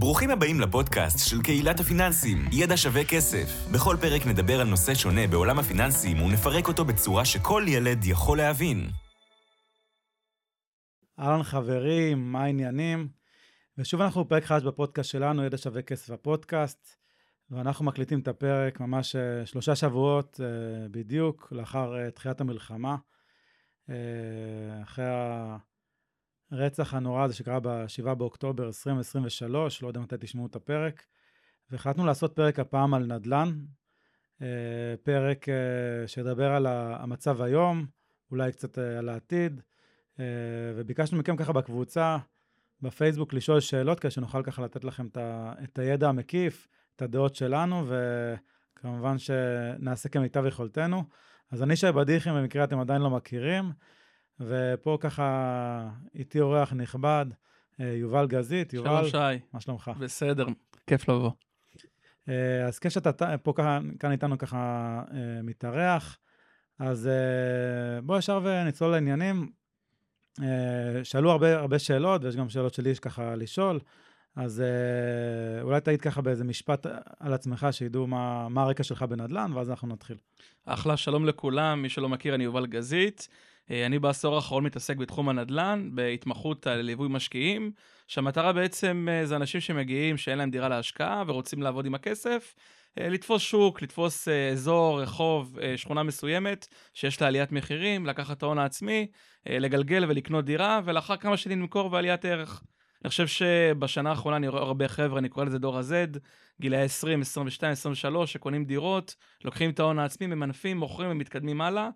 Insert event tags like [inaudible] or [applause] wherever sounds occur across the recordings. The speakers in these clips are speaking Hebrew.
ברוכים הבאים לפודקאסט של קהילת הפיננסים, ידע שווה כסף. בכל פרק נדבר על נושא שונה בעולם הפיננסים ונפרק אותו בצורה שכל ילד יכול להבין. אהלן חברים, מה העניינים? ושוב אנחנו בפרק חדש בפודקאסט שלנו, ידע שווה כסף הפודקאסט, ואנחנו מקליטים את הפרק ממש אה, שלושה שבועות אה, בדיוק לאחר אה, תחילת המלחמה, אחרי הרצח הנורא הזה שקרה ב-7 באוקטובר 2023, לא יודע מתי תשמעו את הפרק, והחלטנו לעשות פרק הפעם על נדל"ן, פרק שידבר על המצב היום, אולי קצת על העתיד, וביקשנו מכם ככה בקבוצה, בפייסבוק לשאול שאלות, כדי שנוכל ככה לתת לכם את הידע המקיף, את הדעות שלנו, וכמובן שנעשה כמיטב יכולתנו. אז אני שי בדיחים, במקרה אתם עדיין לא מכירים, ופה ככה איתי אורח נכבד, אה, יובל גזית. יובל, שלום שי. מה שלומך? בסדר, כיף לבוא. אה, אז כיף שאתה פה ככה, כאן איתנו ככה אה, מתארח, אז בוא ישר ונצלול לעניינים. שאלו הרבה, הרבה שאלות, ויש גם שאלות שלי יש ככה לשאול. אז אולי תעיד ככה באיזה משפט על עצמך, שידעו מה, מה הרקע שלך בנדל"ן, ואז אנחנו נתחיל. אחלה, שלום לכולם. מי שלא מכיר, אני יובל גזית. אה, אני בעשור האחרון מתעסק בתחום הנדל"ן, בהתמחות על ליווי משקיעים, שהמטרה בעצם אה, זה אנשים שמגיעים, שאין להם דירה להשקעה ורוצים לעבוד עם הכסף, לתפוס שוק, לתפוס אזור, רחוב, שכונה מסוימת, שיש לה עליית מחירים, לקחת ההון העצמי, לגלגל ולקנות דירה, ולאחר כמה שנים למכור ועליית ערך. אני חושב שבשנה האחרונה אני רואה הרבה חבר'ה, אני קורא לזה דור ה-Z, גילאי 20, 22, 23, שקונים דירות, לוקחים את ההון העצמי, ממנפים, מוכרים ומתקדמים הלאה.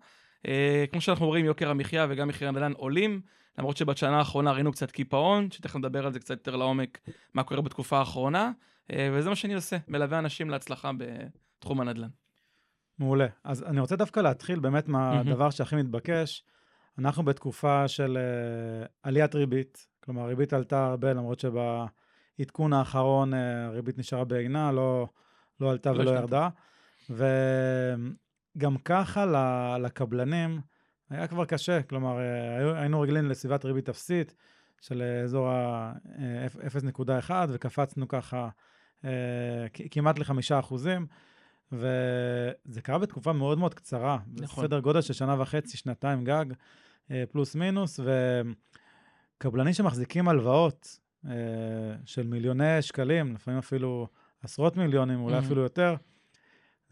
אה, כמו שאנחנו רואים, יוקר המחיה וגם מחירי הנדל"ן עולים, למרות שבשנה האחרונה ראינו קצת קיפאון, שתכף נדבר על זה קצת יותר לעומק, מה קורה בתקופה האחרונה, אה, וזה מה שאני עושה, מלווה אנשים להצלחה בתחום הנדל"ן. מעולה. אז אני רוצה דווקא להתחיל באמת מהדבר שהכי מתבקש. אנחנו בתקופה של uh, עליית ריבית, כלומר, הריבית עלתה הרבה, למרות שבעדכון האחרון אה, הריבית נשארה בעינה, לא, לא עלתה לא ולא ירדה. וגם ככה לקבלנים היה כבר קשה, כלומר, אה, היינו רגילים לסביבת ריבית אפסית של אזור ה-0.1, אה, וקפצנו ככה כמעט לחמישה אחוזים. וזה קרה בתקופה מאוד מאוד קצרה, נכון. בסדר גודל של שנה וחצי, שנתיים גג, פלוס מינוס, ו... קבלנים שמחזיקים הלוואות אה, של מיליוני שקלים, לפעמים אפילו עשרות מיליונים, אולי mm-hmm. אפילו יותר,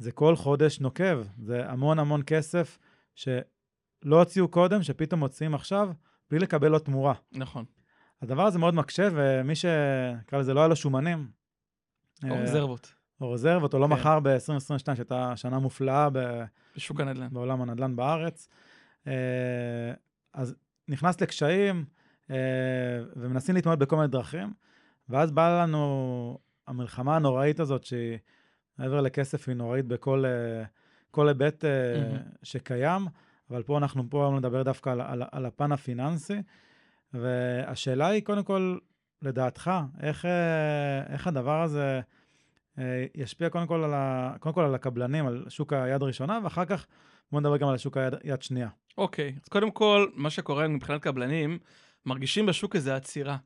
זה כל חודש נוקב. זה המון המון כסף שלא הוציאו קודם, שפתאום מוציאים עכשיו, בלי לקבל לו תמורה. נכון. הדבר הזה מאוד מקשה, ומי שנקרא לזה לא היה לו שומנים. או אה, רזרבות. או רזרבות, או לא כן. מכר ב-2022, שהייתה שנה מופלאה ב... בשוק הנדל"ן. בעולם הנדל"ן בארץ. אה, אז נכנס לקשיים, אה, ומנסים להתמודד בכל מיני דרכים, ואז באה לנו המלחמה הנוראית הזאת, שהיא מעבר לכסף, היא נוראית בכל אה, כל היבט mm-hmm. שקיים, אבל פה אנחנו פה היום נדבר דווקא על, על, על הפן הפיננסי, והשאלה היא, קודם כל, לדעתך, איך, איך הדבר הזה ישפיע קודם כל, על ה, קודם כל על הקבלנים, על שוק היד ראשונה, ואחר כך בואו נדבר גם על שוק היד יד שנייה. אוקיי, okay. אז קודם כל, מה שקורה מבחינת קבלנים, מרגישים בשוק איזה עצירה.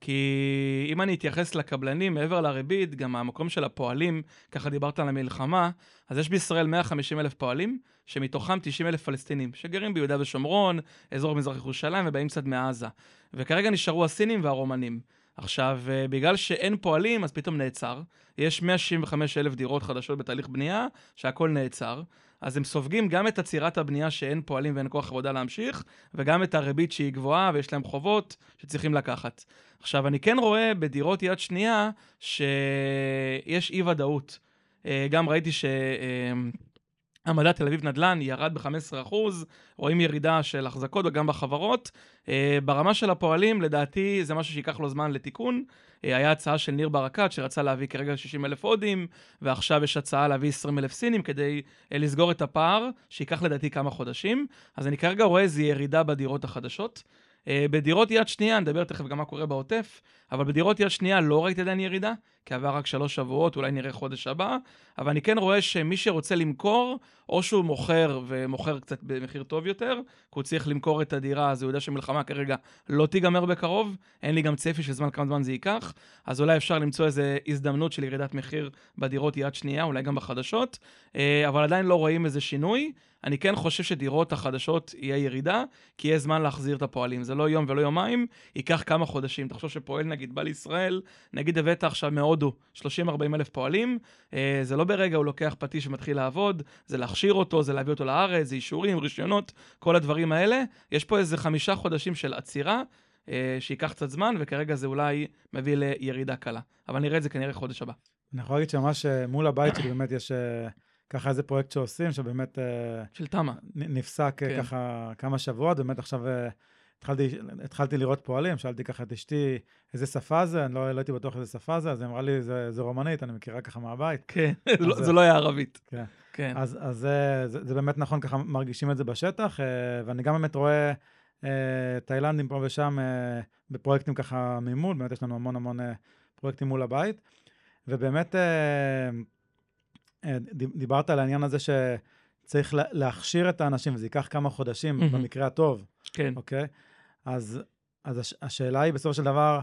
כי אם אני אתייחס לקבלנים, מעבר לריבית, גם המקום של הפועלים, ככה דיברת על המלחמה, אז יש בישראל 150 אלף פועלים, שמתוכם 90 אלף פלסטינים, שגרים ביהודה ושומרון, אזור מזרח ירושלים ובאים קצת מעזה. וכרגע נשארו הסינים והרומנים. עכשיו, אה, בגלל שאין פועלים, אז פתאום נעצר. יש 165 אלף דירות חדשות בתהליך בנייה, שהכל נעצר. אז הם סופגים גם את עצירת הבנייה שאין פועלים ואין כוח עבודה להמשיך, וגם את הריבית שהיא גבוהה ויש להם חובות שצריכים לקחת. עכשיו, אני כן רואה בדירות יד שנייה שיש אי-ודאות. אה, גם ראיתי ש... המדד תל אביב נדל"ן ירד ב-15%, רואים ירידה של החזקות וגם בחברות. אה, ברמה של הפועלים, לדעתי זה משהו שייקח לו זמן לתיקון. אה, היה הצעה של ניר ברקת שרצה להביא כרגע 60 אלף הודים, ועכשיו יש הצעה להביא 20 אלף סינים כדי אה, לסגור את הפער, שייקח לדעתי כמה חודשים. אז אני כרגע רואה איזו ירידה בדירות החדשות. בדירות יד שנייה, נדבר תכף גם מה קורה בעוטף, אבל בדירות יד שנייה לא ראיתי עדיין ירידה, כי עבר רק שלוש שבועות, אולי נראה חודש הבא, אבל אני כן רואה שמי שרוצה למכור, או שהוא מוכר ומוכר קצת במחיר טוב יותר, כי הוא צריך למכור את הדירה, אז הוא יודע שמלחמה כרגע לא תיגמר בקרוב, אין לי גם צפי של זמן, כמה זמן זה ייקח, אז אולי אפשר למצוא איזו הזדמנות של ירידת מחיר בדירות יד שנייה, אולי גם בחדשות, אה, אבל עדיין לא רואים איזה שינוי. אני כן חושב שדירות החדשות יהיה ירידה, כי יהיה זמן להחזיר את הפועלים. זה לא יום ולא יומיים, ייקח כמה חודשים. תחשוב שפועל נגיד בא לישראל, נגיד הבאת עכשיו מהודו 30-40 אלף פועלים, אה, זה לא ברגע הוא לוקח פטיש ומתחיל לעבוד, זה להכשיר אותו, זה להביא אותו לארץ, זה אישורים, רישיונות, כל הדברים האלה. יש פה איזה חמישה חודשים של עצירה. אה, שייקח קצת זמן, וכרגע זה אולי מביא לירידה קלה. אבל נראה את זה כנראה חודש הבא. אני יכול להגיד שממש אה, מול הבית שלי באמת יש ככה איזה פרויקט שעושים, שבאמת... של תמ"א. נפסק כן. ככה כמה שבועות, באמת עכשיו התחלתי, התחלתי לראות פועלים, שאלתי ככה את אשתי איזה שפה זה, אני לא, לא הייתי בטוח איזה שפה זה, אז היא אמרה לי, זה, זה רומנית, אני מכירה ככה מהבית. כן, לא, זה, זה לא היה ערבית. כן. כן. אז, אז זה, זה, זה באמת נכון, ככה מרגישים את זה בשטח, ואני גם באמת רואה תאילנדים פה ושם בפרויקטים ככה ממול, באמת יש לנו המון המון פרויקטים מול הבית, ובאמת... אה, דיברת על העניין הזה שצריך להכשיר את האנשים, וזה ייקח כמה חודשים, mm-hmm. במקרה הטוב. כן. אוקיי? אז, אז הש, השאלה היא, בסופו של דבר,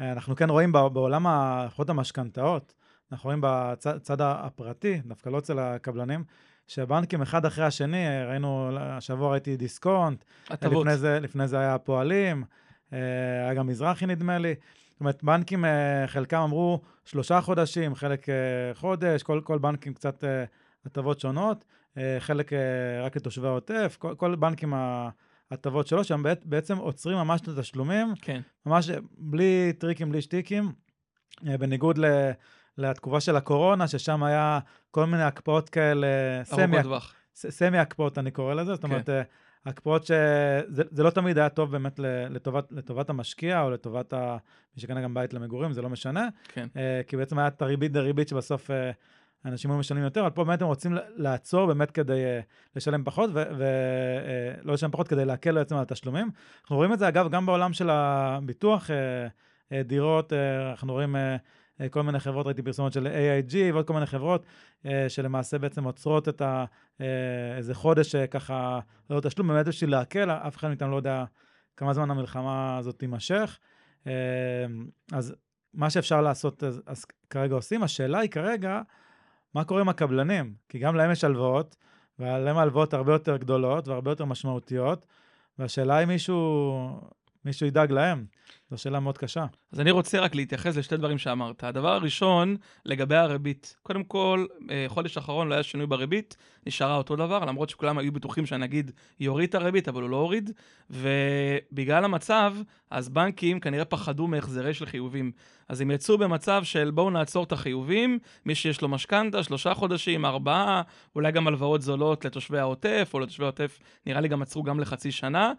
אה, אנחנו כן רואים בעולם לפחות המשכנתאות, אנחנו רואים בצד הפרטי, דווקא לא אצל הקבלנים, שבנקים אחד אחרי השני, ראינו, השבוע ראיתי דיסקונט, הטבות. לפני זה, לפני זה היה הפועלים, אה, היה גם מזרחי נדמה לי. זאת אומרת, בנקים, אה, חלקם אמרו שלושה חודשים, חלק חודש, כל, כל בנקים קצת הטבות שונות, חלק רק לתושבי העוטף, כל, כל בנקים ההטבות שלו, שהם בעצם עוצרים ממש את התשלומים, כן. ממש בלי טריקים, בלי שטיקים, בניגוד ל... לתקופה של הקורונה, ששם היה כל מיני הקפאות כאלה, סמי, סמי הקפאות אני קורא לזה, זאת אומרת, כן. הקפאות שזה לא תמיד היה טוב באמת לטובת, לטובת המשקיע או לטובת ה, מי שקנה גם בית למגורים, זה לא משנה. כן. Uh, כי בעצם היה את הריבית דריבית שבסוף אנשים היו משלמים יותר, אבל פה באמת הם רוצים לעצור באמת כדי uh, לשלם פחות, ולא uh, לשלם פחות כדי להקל בעצם על התשלומים. אנחנו רואים את זה אגב גם בעולם של הביטוח, uh, דירות, אנחנו רואים... כל מיני חברות, ראיתי פרסומות של AIG ועוד כל מיני חברות אה, שלמעשה בעצם עוצרות את ה... אה, איזה חודש אה, ככה, לא תשלום, באמת בשביל להקל, אף אחד מאיתנו לא יודע כמה זמן המלחמה הזאת תימשך. אז מה שאפשר לעשות, אז כרגע עושים. השאלה היא כרגע, מה קורה עם הקבלנים? כי גם להם יש הלוואות, ולהם הלוואות הרבה יותר גדולות והרבה יותר משמעותיות, והשאלה אם מישהו מישהו ידאג להם. זו שאלה מאוד קשה. אז אני רוצה רק להתייחס לשתי דברים שאמרת. הדבר הראשון, לגבי הריבית. קודם כל, אה, חודש האחרון לא היה שינוי בריבית, נשארה אותו דבר, למרות שכולם היו בטוחים שהנגיד יוריד את הריבית, אבל הוא לא הוריד. ובגלל המצב, אז בנקים כנראה פחדו מהחזרי של חיובים. אז הם יצאו במצב של בואו נעצור את החיובים, מי שיש לו משכנתה, שלושה חודשים, ארבעה, אולי גם הלוואות זולות לתושבי העוטף, או לתושבי העוטף, נראה לי גם עצרו גם לחצי שנה.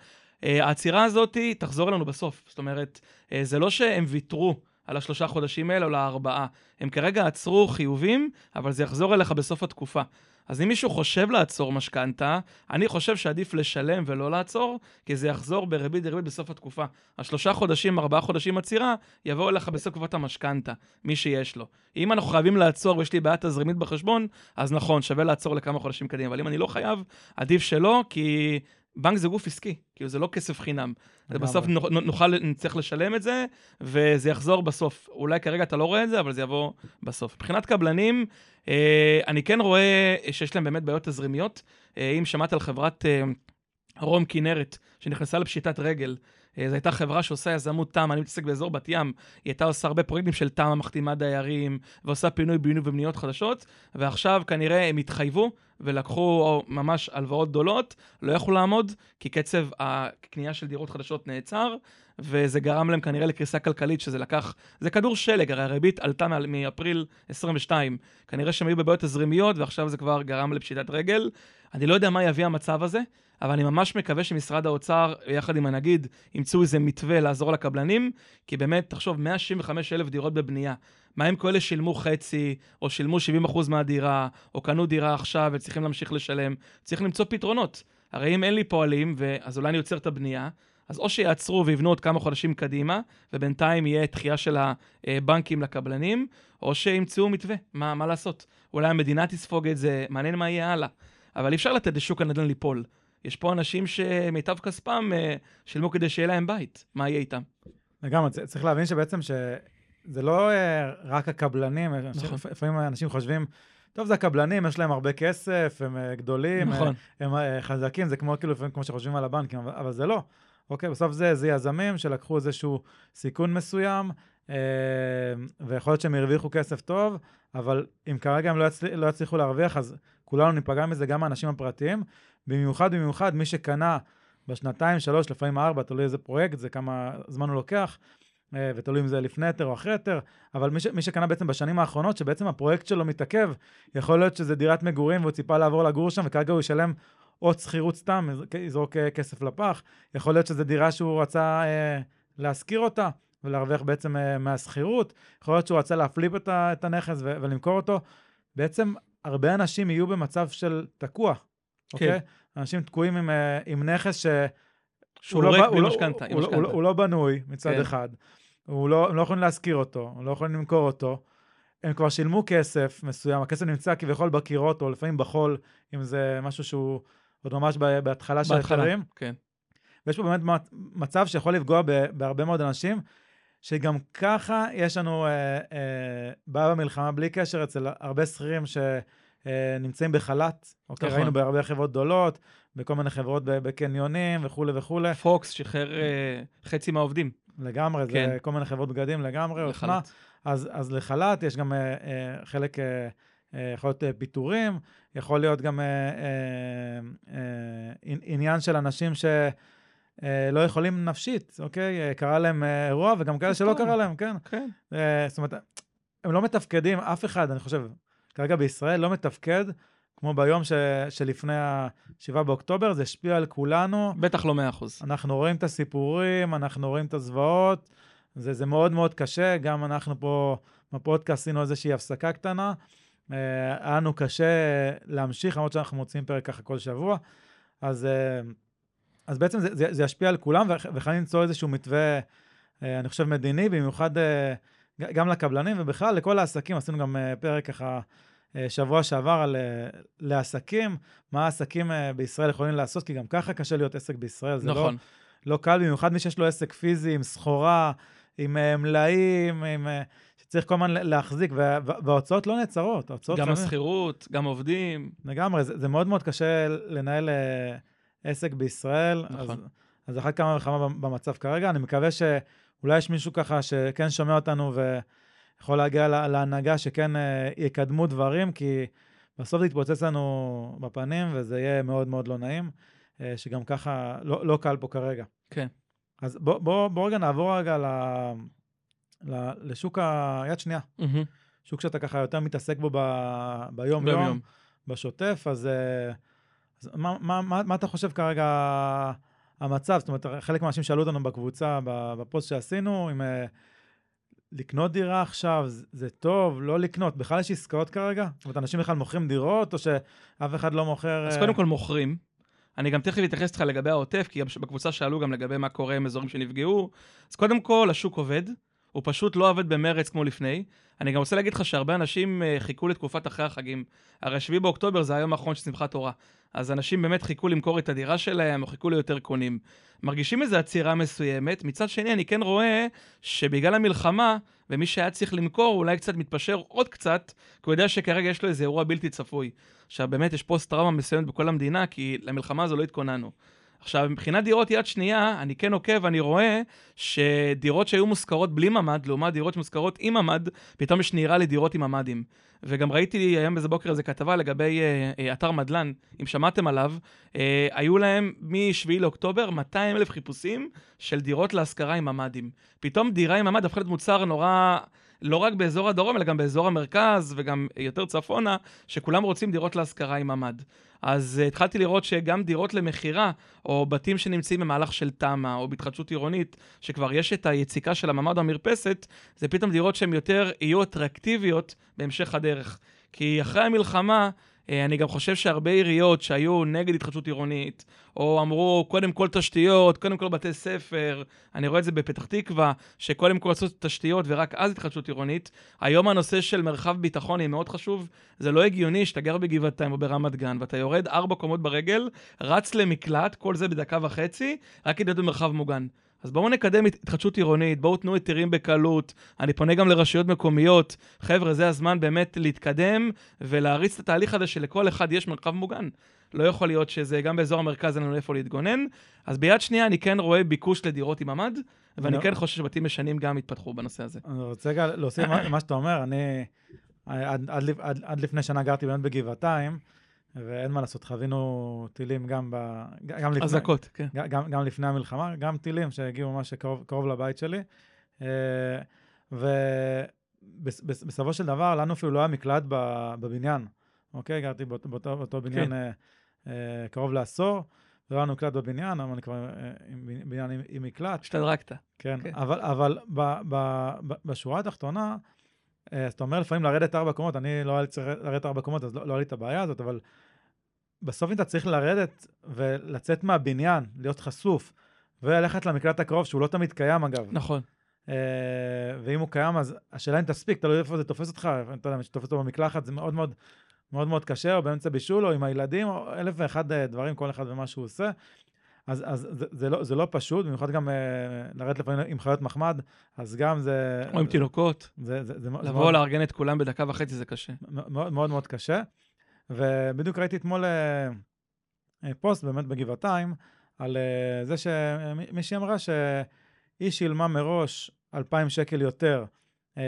אה, העצירה הזאת תחזור אלינו בסוף. זאת אומרת, אה, זה לא שהם ויתרו על השלושה חודשים האלה או לארבעה. הם כרגע עצרו חיובים, אבל זה יחזור אליך בסוף התקופה. אז אם מישהו חושב לעצור משכנתה, אני חושב שעדיף לשלם ולא לעצור, כי זה יחזור בריבית דריבית בסוף התקופה. השלושה חודשים, ארבעה חודשים עצירה, יבואו אליך בסוף תקופת המשכנתה, מי שיש לו. אם אנחנו חייבים לעצור ויש לי בעיה תזרימית בחשבון, אז נכון, שווה לעצור לכמה חודשים קדימה. אבל אם אני לא חייב, עדיף שלא, כי בנק זה גוף עסקי, כאילו זה לא כסף חינם. בסוף נוכל, נצטרך לשלם את זה, וזה יחזור בסוף. אולי כרגע אתה לא רואה את זה, אבל זה יבוא בסוף. מבחינת קבלנים, אה, אני כן רואה שיש להם באמת בעיות תזרימיות. אה, אם שמעת על חברת אה, רום כנרת, שנכנסה לפשיטת רגל, זו הייתה חברה שעושה יזמות תמ"א, אני מתעסק באזור בת ים, היא הייתה עושה הרבה פרויקטים של תמ"א, מחתימה דיירים, ועושה פינוי בינוי ובניות חדשות, ועכשיו כנראה הם התחייבו ולקחו ממש הלוואות גדולות, לא יכלו לעמוד, כי קצב הקנייה של דירות חדשות נעצר, וזה גרם להם כנראה לקריסה כלכלית, שזה לקח, זה כדור שלג, הרי הריבית עלתה מאפריל 22, כנראה שהם היו בבעיות תזרימיות, ועכשיו זה כבר גרם לפשיטת רגל. אני לא יודע מה יביא המצב הזה, אבל אני ממש מקווה שמשרד האוצר, יחד עם הנגיד, ימצאו איזה מתווה לעזור לקבלנים, כי באמת, תחשוב, 165 אלף דירות בבנייה. מה עם כאלה שילמו חצי, או שילמו 70% מהדירה, או קנו דירה עכשיו וצריכים להמשיך לשלם? צריך למצוא פתרונות. הרי אם אין לי פועלים, אז אולי אני עוצר את הבנייה, אז או שיעצרו ויבנו עוד כמה חודשים קדימה, ובינתיים יהיה דחייה של הבנקים לקבלנים, או שימצאו מתווה, מה, מה לעשות? אולי המדינה תספוג את זה, מעניין מה יהיה הלאה. אבל אי אפשר לתת לשוק הנדל"ן ליפול. יש פה אנשים שמיטב כספם אה, שילמו כדי שיהיה להם בית, מה יהיה איתם? לגמרי, צריך להבין שבעצם שזה לא אה, רק הקבלנים, נכון. לפ- לפעמים אנשים חושבים, טוב, זה הקבלנים, יש להם הרבה כסף, הם אה, גדולים, נכון. אה, הם אה, חזקים, זה כמו כאילו לפעמים כמו שחושבים על הבנקים, אבל, אבל זה לא. אוקיי, בסוף זה, זה יזמים שלקחו איזשהו סיכון מסוים, אה, ויכול להיות שהם הרוויחו כסף טוב, אבל אם כרגע הם לא, יצל, לא יצליחו להרוויח, אז כולנו ניפגע מזה, גם האנשים הפרטיים. במיוחד, במיוחד, מי שקנה בשנתיים, שלוש, לפעמים ארבע, תלוי איזה פרויקט, זה כמה זמן הוא לוקח, אה, ותלוי אם זה לפני היתר או אחרי היתר, אבל מי, ש, מי שקנה בעצם בשנים האחרונות, שבעצם הפרויקט שלו מתעכב, יכול להיות שזה דירת מגורים והוא ציפה לעבור לגור שם, וכרגע הוא ישלם עוד שכירות סתם, יז- יזרוק אה, כסף לפח. יכול להיות שזו דירה שהוא רצה אה, להשכיר אותה ולהרוויח בעצם אה, מהשכירות. יכול להיות שהוא רצה להפליפ את, הנכס ולמכור אותו. בעצם הרבה אנשים יהיו במצב של תקוע, אוקיי? אנשים תקועים עם, אה, עם נכס ש... שהוא הוא הוא לא- משכנתה, עם הוא לא- הוא לא- משכנתה. הוא לא בנוי מצד כן. אחד. הוא לא, הם לא יכולים להשכיר אותו, הם לא יכולים למכור אותו. הם כבר שילמו כסף מסוים, הכסף נמצא כביכול בקירות, או לפעמים בחול, אם זה משהו שהוא עוד ממש בהתחלה של ההיתרים. כן. ויש פה באמת מצ- מצב שיכול לפגוע בהרבה מאוד אנשים, שגם ככה יש לנו אה, אה, בעיה במלחמה בלי קשר אצל הרבה שכירים שנמצאים בחל"ת. אוקיי, נכון. ראינו בהרבה חברות גדולות, בכל מיני חברות בקניונים וכולי וכולי. פוקס שחרר אה, חצי מהעובדים. לגמרי, זה כן. כל מיני חברות בגדים לגמרי. לחל"ת. אז, אז לחל"ת יש גם אה, אה, חלק, אה, אה, יכול להיות אה, פיטורים, יכול להיות גם אה, אה, אה, ענ- עניין של אנשים שלא יכולים נפשית, אוקיי? אה, קרה להם אה, אירוע, וגם כאלה שלא פתאום. קרה להם, כן. כן. אה, זאת אומרת, הם לא מתפקדים, אף אחד, אני חושב, כרגע בישראל לא מתפקד כמו ביום ש, שלפני ה-7 באוקטובר, זה השפיע על כולנו. בטח לא 100%. אנחנו רואים את הסיפורים, אנחנו רואים את הזוועות, זה, זה מאוד מאוד קשה, גם אנחנו פה בפודקאסט עשינו איזושהי הפסקה קטנה. אה, היה לנו קשה להמשיך, למרות שאנחנו מוצאים פרק ככה כל שבוע. אז, אה, אז בעצם זה, זה, זה ישפיע על כולם, וח- וחייבים למצוא איזשהו מתווה, אה, אני חושב, מדיני, במיוחד אה, גם לקבלנים ובכלל לכל העסקים. עשינו גם אה, פרק ככה שבוע שעבר על לעסקים, מה העסקים בישראל יכולים לעשות, כי גם ככה קשה להיות עסק בישראל, זה לא, נכון. לא קל, במיוחד מי שיש לו עסק פיזי עם סחורה, עם מלאים, עם... שצריך כל הזמן להחזיק, וה- וה- וההוצאות לא נעצרות. ההוצאות גם השכירות, גם עובדים. לגמרי, זה, זה מאוד מאוד קשה לנהל עסק בישראל, נכון. אז, אז אחת כמה וכמה במ- במצב כרגע. אני מקווה שאולי יש מישהו ככה שכן שומע אותנו ויכול להגיע לה- להנהגה שכן אה, יקדמו דברים, כי בסוף זה יתפוצץ לנו בפנים וזה יהיה מאוד מאוד לא נעים, אה, שגם ככה לא, לא קל פה כרגע. כן. אז בוא, בוא, בוא רגע נעבור רגע ל, ל, לשוק היד שנייה, מהמם. שוק שאתה ככה יותר מתעסק בו ביום-יום. ביום-יום. בשוטף, אז, אה, אז מה, מה, מה, מה אתה חושב כרגע המצב? זאת אומרת, חלק מהאנשים שאלו אותנו בקבוצה, בפוסט שעשינו, אם אה, לקנות דירה עכשיו, זה, טוב, לא לקנות. בכלל יש עסקאות כרגע? זאת אומרת, אנשים בכלל מוכרים דירות, או שאף אחד לא מוכר... אז אה, קודם כל מוכרים. אני גם תכף אתייחס איתך לגבי העוטף, כי בקבוצה שאלו גם לגבי מה קורה עם אזורים שנפגעו. אז קודם כל, השוק עובד, הוא פשוט לא עובד במרץ כמו לפני. אני גם רוצה להגיד לך שהרבה אנשים אה, חיכו לתקופת אחרי החגים. הרי 7 באוקטובר זה היום האחרון של שמחת תורה. אז אנשים באמת חיכו למכור את הדירה שלהם, או חיכו ליותר קונים. מרגישים איזו עצירה מסוימת. מצד שני, אני כן רואה שבגלל המלחמה, ומי שהיה צריך למכור אולי קצת מתפשר עוד קצת, כי הוא יודע שכרגע יש לו איזה אירוע בלתי צפוי. עכשיו, באמת יש פוסט-טראומה מסוימת בכל המדינה, כי למלחמה הזו לא התכוננו. עכשיו, מבחינת דירות יד שנייה, אני כן עוקב, אני רואה שדירות שהיו מושכרות בלי ממ"ד, לעומת דירות שמושכרות עם ממ"ד, פתאום יש נהירה לדירות עם ממ"דים. וגם ראיתי היום באיזה בוקר איזה כתבה לגבי אה, אה, אתר מדלן, אם שמעתם עליו, אה, היו להם מ-7 לאוקטובר 200 אלף חיפושים של דירות להשכרה עם ממ"דים. פתאום דירה עם ממ"ד הפכה להיות מוצר נורא, לא רק באזור הדרום, אלא גם באזור המרכז וגם יותר צפונה, שכולם רוצים דירות להשכרה עם ממ"ד. אז uh, התחלתי לראות שגם דירות למכירה, או בתים שנמצאים במהלך של תמ"א, או בהתחדשות עירונית, שכבר יש את היציקה של הממ"ד או המרפסת, זה פתאום דירות שהן יותר יהיו אטרקטיביות בהמשך הדרך. כי אחרי המלחמה, אני גם חושב שהרבה עיריות שהיו נגד התחדשות עירונית, או אמרו, קודם כל תשתיות, קודם כל בתי ספר, אני רואה את זה בפתח תקווה, שקודם כל לעשות תשתיות ורק אז התחדשות עירונית. היום הנושא של מרחב ביטחון היא מאוד חשוב. זה לא הגיוני שאתה גר בגבעתיים או ברמת גן, ואתה יורד ארבע קומות ברגל, רץ למקלט, כל זה בדקה וחצי, רק כדי להיות במרחב מוגן. אז בואו נקדם התחדשות עירונית, בואו תנו היתרים בקלות. אני פונה גם לרשויות מקומיות. חבר'ה, זה הזמן באמת להתקדם ולהריץ את התהליך הזה שלכל אחד יש מרחב מוגן. לא יכול להיות שזה, גם באזור המרכז אין לנו איפה להתגונן. אז ביד שנייה אני כן רואה ביקוש לדירות עם ממ"ד, ואני לא. כן חושב שבתים ישנים גם יתפתחו בנושא הזה. אני רוצה רגע להוסיף [coughs] מה שאתה אומר, אני עד, עד, לפ- עד, עד לפני שנה גרתי באמת בגבעתיים, ואין מה לעשות, חווינו טילים גם, ב, גם, לפני, אזעקות, כן. גם, גם לפני המלחמה, גם טילים שהגיעו ממש קרוב, קרוב לבית שלי. אה, ובסופו של דבר, לנו אפילו לא היה מקלט בב- בבניין, אוקיי? גרתי באות- באותו, באותו בניין כן. קרוב לעשור, ולא היה לנו מקלט בבניין, היום אני כבר בניין עם, עם מקלט. השתדרגת. כן, כן. אבל, אבל ב, ב, ב, בשורה התחתונה, אז אתה אומר לפעמים לרדת ארבע קומות, אני לא היה לי צריך לרדת ארבע קומות, אז לא, לא היה לי את הבעיה הזאת, אבל בסוף אם אתה צריך לרדת ולצאת מהבניין, להיות חשוף, וללכת למקלט הקרוב, שהוא לא תמיד קיים אגב, נכון. אה, ואם הוא קיים, אז השאלה אם תספיק, תלוי איפה זה תופס אותך, אתה יודע, אם תופס אותו במקלחת, זה מאוד מאוד מאוד מאוד קשה, או באמצע בישול, או עם הילדים, או אלף ואחד אה, דברים, כל אחד ומה שהוא עושה. אז, אז זה, זה, לא, זה לא פשוט, במיוחד גם אה, לרדת לפעמים עם חיות מחמד, אז גם זה... או עם תינוקות. זה, זה, זה, זה לבוא, מאוד, לארגן את כולם בדקה וחצי זה קשה. מאוד מאוד מאוד קשה. ובדיוק ראיתי אתמול אה, אה, פוסט באמת בגבעתיים, על אה, זה שמישהי אמרה שהיא שילמה מראש 2,000 שקל יותר אה,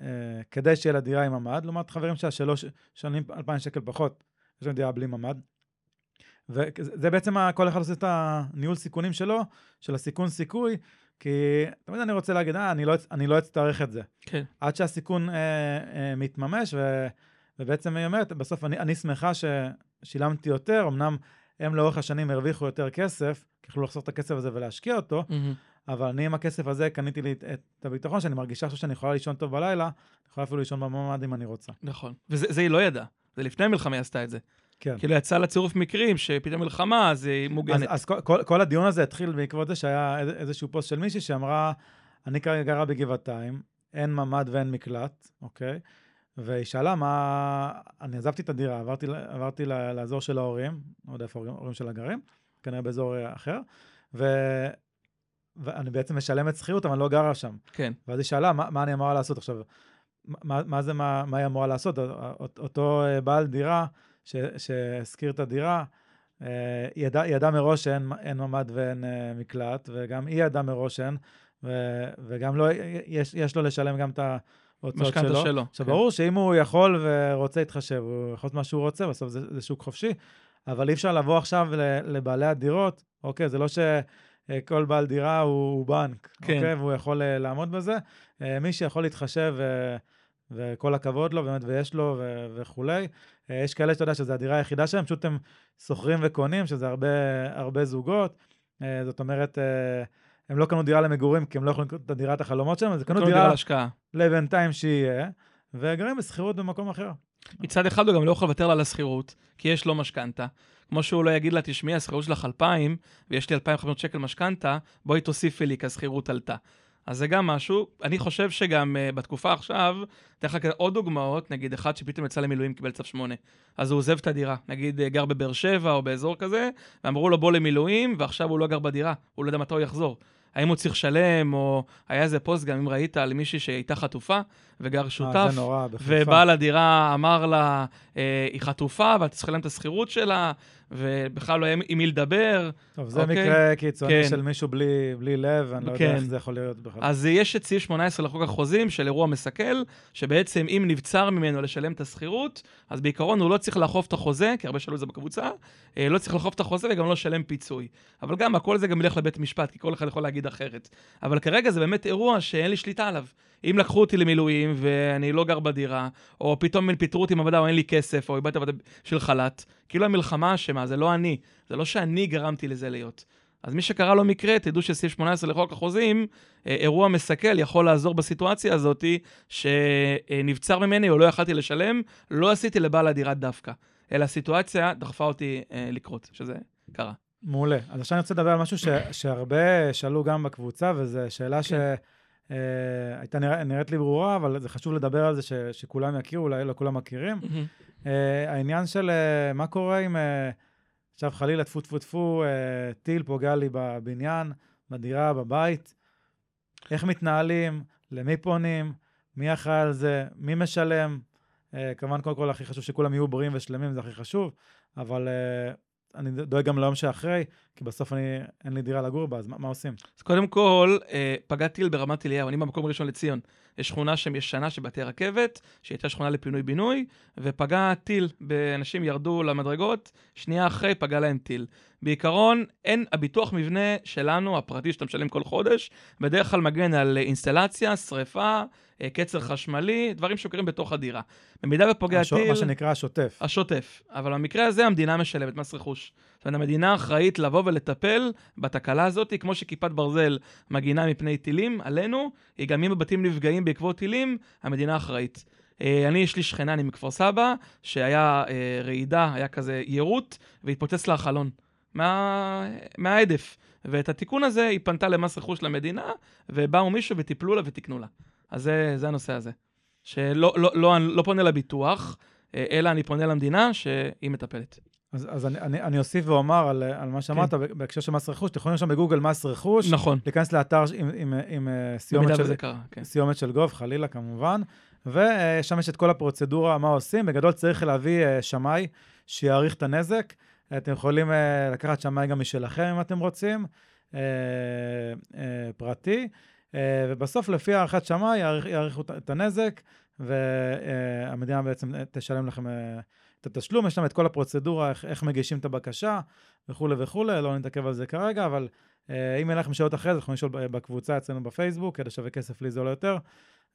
אה, כדי שיהיה לה דירה עם ממ"ד, לעומת חברים שלה שלא ש- שנים 2,000 שקל פחות, יש להם דירה בלי ממ"ד. וזה בעצם, כל אחד עושה את הניהול סיכונים שלו, של הסיכון סיכוי, כי תמיד אני רוצה להגיד, אה, אני לא, אני לא אצטרך את זה. כן. עד שהסיכון אה, אה, מתממש, ו, ובעצם היא אומרת, בסוף אני, אני שמחה ששילמתי יותר, אמנם הם לאורך השנים הרוויחו יותר כסף, כי יכלו לחסוך את הכסף הזה ולהשקיע אותו, מהמם. אבל אני עם הכסף הזה קניתי לי את, את הביטחון, שאני מרגישה עכשיו שאני יכולה לישון טוב בלילה, אני יכולה אפילו לישון בממ"ד אם אני רוצה. נכון. וזה זה היא לא ידעה. זה לפני המלחמה היא עשתה את זה. כן. כאילו יצא לה צירוף מקרים שפתאום מלחמה, אז היא אז, מוגנת. אז כל, כל, כל הדיון הזה התחיל בעקבות זה שהיה איזשהו פוסט של מישהי שאמרה, אני כרגע גרה בגבעתיים, אין ממ"ד ואין מקלט, אוקיי? והיא שאלה מה... אני עזבתי את הדירה, עברתי, עברתי לאזור של ההורים, לא יודע איפה ההורים, שלה גרים, כנראה באזור אה, אחר, ו... ואני בעצם משלמת שכירות, אבל אני לא גרה שם. כן. ואז היא שאלה, מה, מה אני אמורה לעשות עכשיו? מה, מה זה, מה, מה היא אמורה לעשות? אות- אותו אה, בעל דירה שהשכיר את הדירה, אה, ידע, ידע מראש שאין אין ממ"ד ואין אה, מקלט, וגם היא ידעה מראש שאין, ו, וגם לא, יש, יש לו לשלם גם את ההוצאות משכנתה שלו. שלו. עכשיו, כן. ברור שאם הוא יכול ורוצה להתחשב, הוא יכול לעשות מה שהוא רוצה, בסוף זה, זה שוק חופשי, אבל אי אפשר לבוא עכשיו לבעלי הדירות, אוקיי, זה לא שכל בעל דירה הוא, הוא בנק, כן. אוקיי, והוא יכול אה, לעמוד בזה. אה, מי שיכול להתחשב, אה, וכל הכבוד לו, באמת, ויש לו ו- וכולי. אה, יש כאלה שאתה יודע שזו הדירה היחידה שלהם, פשוט הם שוכרים וקונים, שזה הרבה, הרבה זוגות. אה, זאת אומרת, אה, הם לא קנו דירה למגורים, כי הם לא יכולים לקנות את הדירת החלומות שלהם, אז קנו קנו דירה להשקעה. לבינתיים שיהיה, וגרים בשכירות במקום אחר. מצד אחד הוא גם לא יכול לוותר לה על השכירות, כי יש לו משכנתה. כמו שהוא לא יגיד לה, תשמעי, השכירות שלך 2,000, ויש לי 2,500 שקל משכנתה, בואי תוסיפי לי, כי השכירות עלתה. אז זה גם משהו. אני חושב שגם uh, בתקופה עכשיו, אתן לך עוד דוגמאות, נגיד אחד שפתאום יצא למילואים, קיבל צו 8. אז הוא עוזב את הדירה, נגיד uh, גר בבאר שבע או באזור כזה, ואמרו לו בוא למילואים, ועכשיו הוא לא גר בדירה, הוא לא יודע מתי הוא יחזור. האם הוא צריך לשלם, או היה איזה פוסט גם, אם ראית, על מישהי שהייתה חטופה וגר שותף. אה, זה נורא, בחיפה. ובעל הדירה אמר לה, אה, היא חטופה, ואתה צריך לשלם את השכירות שלה, ובכלל לא היה עם מי לדבר. טוב, זה אוקיי. מקרה קיצוני כן. של מישהו בלי, בלי לב, אני לא יודע כן. איך זה יכול להיות בכלל. אז יש את סעיף 18 לחוק החוזים של אירוע מסכל, שבעצם אם נבצר ממנו לשלם את השכירות, אז בעיקרון הוא לא צריך לאכוף את החוזה, כי הרבה שאלו את זה בקבוצה, אה, לא צריך לאכוף את החוזה וגם לא לשלם פיצוי. אבל גם הכל זה גם ילך לבית משפט, כי כל אחד יכול להגיד אחרת. אבל כרגע זה באמת אירוע שאין לי שליטה עליו. אם לקחו אותי למילואים ואני לא גר בדירה, או פתאום פיטרו אותי מעבודה או אין לי כסף, או איבדתי עבודה של חל"ת, כאילו המלחמה אשמה, זה לא אני. זה לא שאני גרמתי לזה להיות. אז מי שקרה לו מקרה, תדעו שסעיף 18 לחוק החוזים, אה, אירוע מסכל יכול לעזור בסיטואציה הזאת, שנבצר ממני או לא יכלתי לשלם, לא עשיתי לבעל הדירה דווקא, אלא הסיטואציה דחפה אותי אה, לקרות, שזה קרה. מעולה. אז עכשיו אני רוצה לדבר על משהו ש, שהרבה שאלו גם בקבוצה, וזו שאלה כן. שהייתה נרא, נראית לי ברורה, אבל זה חשוב לדבר על זה ש, שכולם יכירו, אולי לא כולם מכירים. Mm-hmm. העניין של מה קורה אם... עכשיו חלילה, טפו טפו טפו, אה, טיל פוגע לי בבניין, בדירה, בבית. איך מתנהלים? למי פונים? מי אחראי על זה? מי משלם? אה, כמובן, קודם כל, הכי חשוב שכולם יהיו בריאים ושלמים, זה הכי חשוב, אבל אה, אני דואג גם ליום שאחרי, כי בסוף אני, אין לי דירה לגור בה, אז מה, מה עושים? אז קודם כל, אה, פגע טיל ברמת אליהו, אני במקום ראשון לציון. יש שכונה שם ישנה של בתי רכבת, שהייתה שכונה לפינוי-בינוי, ופגע טיל, אנשים ירדו למדרגות, שנייה אחרי פגע להם טיל. בעיקרון, אין, הביטוח מבנה שלנו, הפרטי שאתה משלם כל חודש, בדרך כלל מגן על אינסטלציה, שריפה, אה, קצר חשמלי, דברים שקורים בתוך הדירה. במידה ופוגע הש... טיל... מה שנקרא השוטף. השוטף. אבל במקרה הזה המדינה משלמת מס רכוש. זאת אומרת, המדינה אחראית לבוא ולטפל בתקלה הזאת, כמו שכיפת ברזל מגינה מפני טילים עלינו, היא גם אם הבתים נפגעים בעקבות טילים, המדינה אחראית. אה, אני, יש לי שכנה, אני מכפר סבא, שהיה אה, רעידה, היה כזה יירוט, והתפוצץ לה החלון. מה... מההדף. ואת התיקון הזה היא פנתה למס רכוש למדינה, ובאו מישהו וטיפלו לה ותיקנו לה. אז זה, זה הנושא הזה. שלא לא, לא, לא, לא פונה לביטוח, אה, אלא אני פונה למדינה שהיא מטפלת. אז, אז אני, אני, אני אוסיף ואומר על, על מה שאמרת כן. בהקשר של מס רכוש, אתם יכולים לרשום בגוגל מס רכוש, נכון. להיכנס לאתר עם, עם, עם אה, סיומת, של, קרה, כן. סיומת של גוב, חלילה כמובן, ושם יש את כל הפרוצדורה, מה עושים. בגדול צריך להביא אה, שמאי שיעריך את הנזק. אתם יכולים לקחת שמאי גם משלכם אם אתם רוצים, פרטי. אה, ובסוף, לפי הערכת שמאי, יעריכו את הנזק, והמדינה בעצם תשלם לכם אה, את התשלום. יש להם את כל הפרוצדורה, איך, איך מגישים את הבקשה וכולי וכולי, לא נתעכב על זה כרגע, אבל אה, אם אין לכם שאלות אחרי זה, יכולים לשאול בקבוצה אצלנו בפייסבוק, כדי שווה כסף לי זה עולה יותר.